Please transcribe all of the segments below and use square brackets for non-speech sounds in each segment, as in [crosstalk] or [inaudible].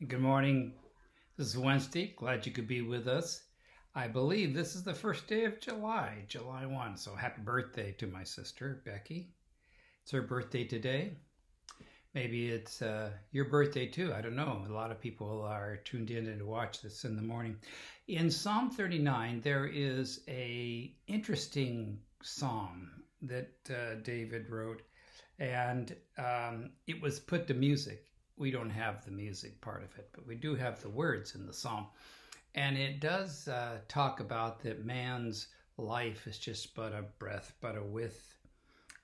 Good morning. This is Wednesday. Glad you could be with us. I believe this is the first day of July, July 1. So happy birthday to my sister, Becky. It's her birthday today. Maybe it's uh, your birthday too. I don't know. A lot of people are tuned in to watch this in the morning. In Psalm 39, there is a interesting psalm that uh, David wrote, and um, it was put to music we don't have the music part of it, but we do have the words in the psalm. And it does uh, talk about that man's life is just but a breath, but a whiff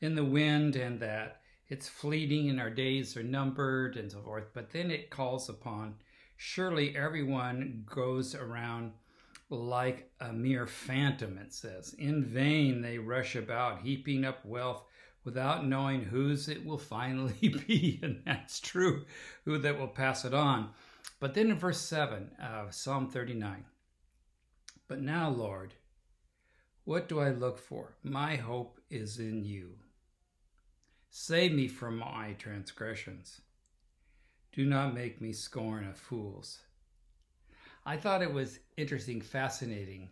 in the wind, and that it's fleeting and our days are numbered and so forth. But then it calls upon surely everyone goes around like a mere phantom, it says. In vain they rush about, heaping up wealth without knowing whose it will finally [laughs] be. And that's true, who that will pass it on. But then in verse 7 of Psalm 39, But now, Lord, what do I look for? My hope is in you. Save me from my transgressions. Do not make me scorn of fools. I thought it was interesting, fascinating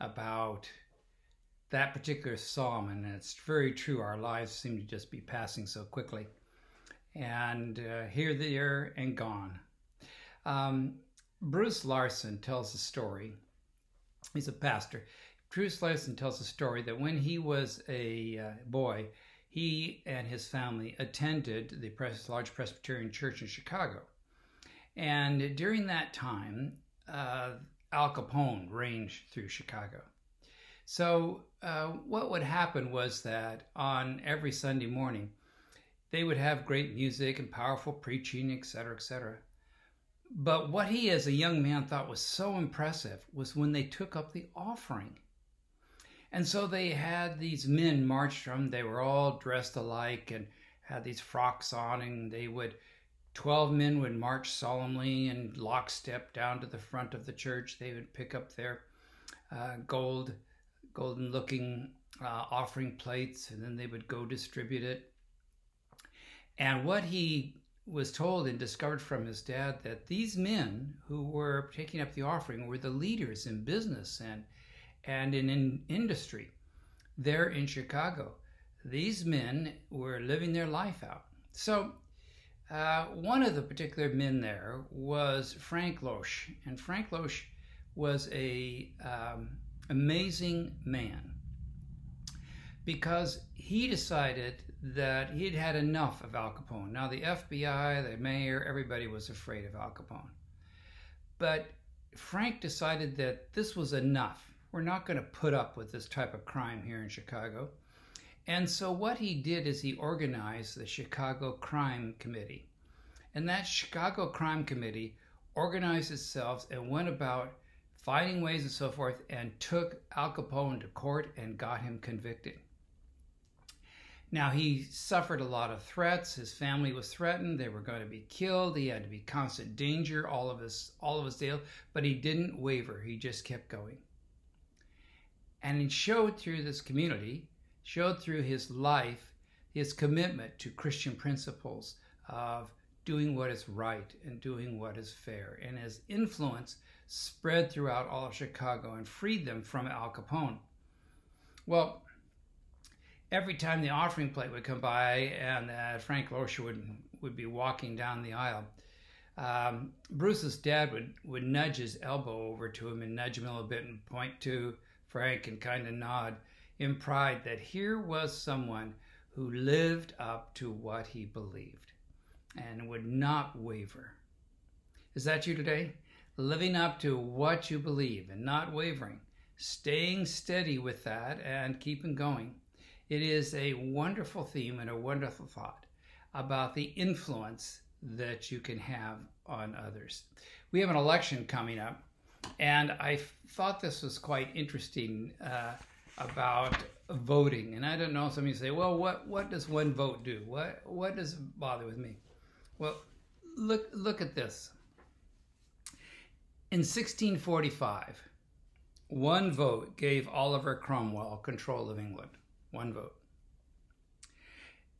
about that particular psalm, and it's very true. Our lives seem to just be passing so quickly, and uh, here, there, and gone. Um, Bruce Larson tells a story. He's a pastor. Bruce Larson tells a story that when he was a uh, boy, he and his family attended the large Presbyterian church in Chicago. And during that time, uh, Al Capone reigned through Chicago. So uh, what would happen was that on every Sunday morning, they would have great music and powerful preaching, etc., etc. But what he, as a young man, thought was so impressive was when they took up the offering. And so they had these men march from, they were all dressed alike and had these frocks on, and they would, 12 men would march solemnly and lockstep down to the front of the church. They would pick up their uh, gold golden looking uh, offering plates, and then they would go distribute it. And what he was told and discovered from his dad that these men who were taking up the offering were the leaders in business and and in, in industry there in Chicago. These men were living their life out. So uh, one of the particular men there was Frank Loesch, and Frank Loesch was a um, amazing man because he decided that he'd had enough of Al Capone. Now, the FBI, the mayor, everybody was afraid of Al Capone. But Frank decided that this was enough. We're not going to put up with this type of crime here in Chicago. And so, what he did is he organized the Chicago Crime Committee. And that Chicago Crime Committee organized itself and went about finding ways and so forth, and took Al Capone to court and got him convicted. Now he suffered a lot of threats. His family was threatened. They were going to be killed. He had to be constant danger all of his all of his deal, but he didn't waver. He just kept going. And he showed through this community, showed through his life, his commitment to Christian principles of doing what is right and doing what is fair, and his influence spread throughout all of Chicago and freed them from Al Capone. Well, every time the offering plate would come by and uh, Frank Loesch would, would be walking down the aisle, um, Bruce's dad would, would nudge his elbow over to him and nudge him a little bit and point to Frank and kind of nod in pride that here was someone who lived up to what he believed and would not waver. Is that you today? living up to what you believe and not wavering, staying steady with that and keeping going. It is a wonderful theme and a wonderful thought about the influence that you can have on others. We have an election coming up, and I thought this was quite interesting uh, about voting. And I don't know, some of you say, well, what, what does one vote do? What, what does it bother with me? Well, look, look at this. In 1645, one vote gave Oliver Cromwell control of England. One vote.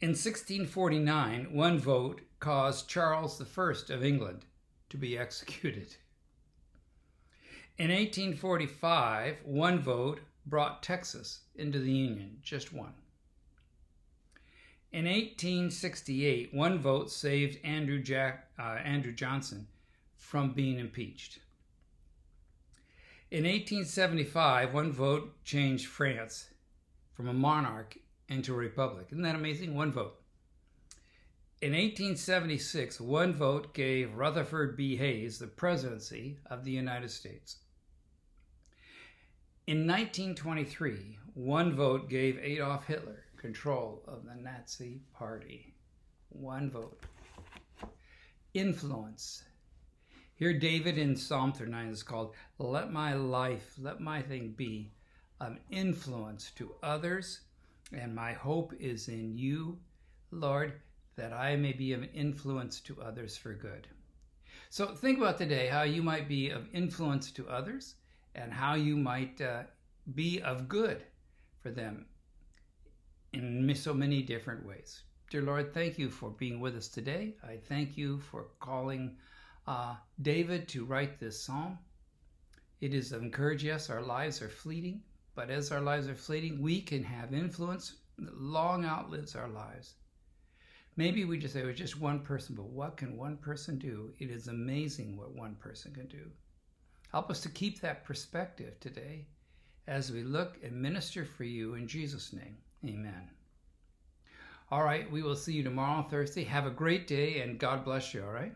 In 1649, one vote caused Charles I of England to be [laughs] executed. In 1845, one vote brought Texas into the Union, just one. In 1868, one vote saved Andrew, Jack, uh, Andrew Johnson from being impeached. In 1875, one vote changed France from a monarch into a republic. Isn't that amazing? One vote. In 1876, one vote gave Rutherford B. Hayes the presidency of the United States. In 1923, one vote gave Adolf Hitler control of the Nazi Party. One vote. Influence. Here, David in Psalm 39 is called, Let my life, let my thing be an influence to others, and my hope is in you, Lord, that I may be of influence to others for good. So think about today how you might be of influence to others and how you might uh, be of good for them in so many different ways. Dear Lord, thank you for being with us today. I thank you for calling uh, David to write this psalm. It is encouraging us. Our lives are fleeting, but as our lives are fleeting, we can have influence that long outlives our lives. Maybe we just say it was just one person, but what can one person do? It is amazing what one person can do. Help us to keep that perspective today as we look and minister for you in Jesus' name. Amen. All right, we will see you tomorrow, Thursday. Have a great day and God bless you, all right?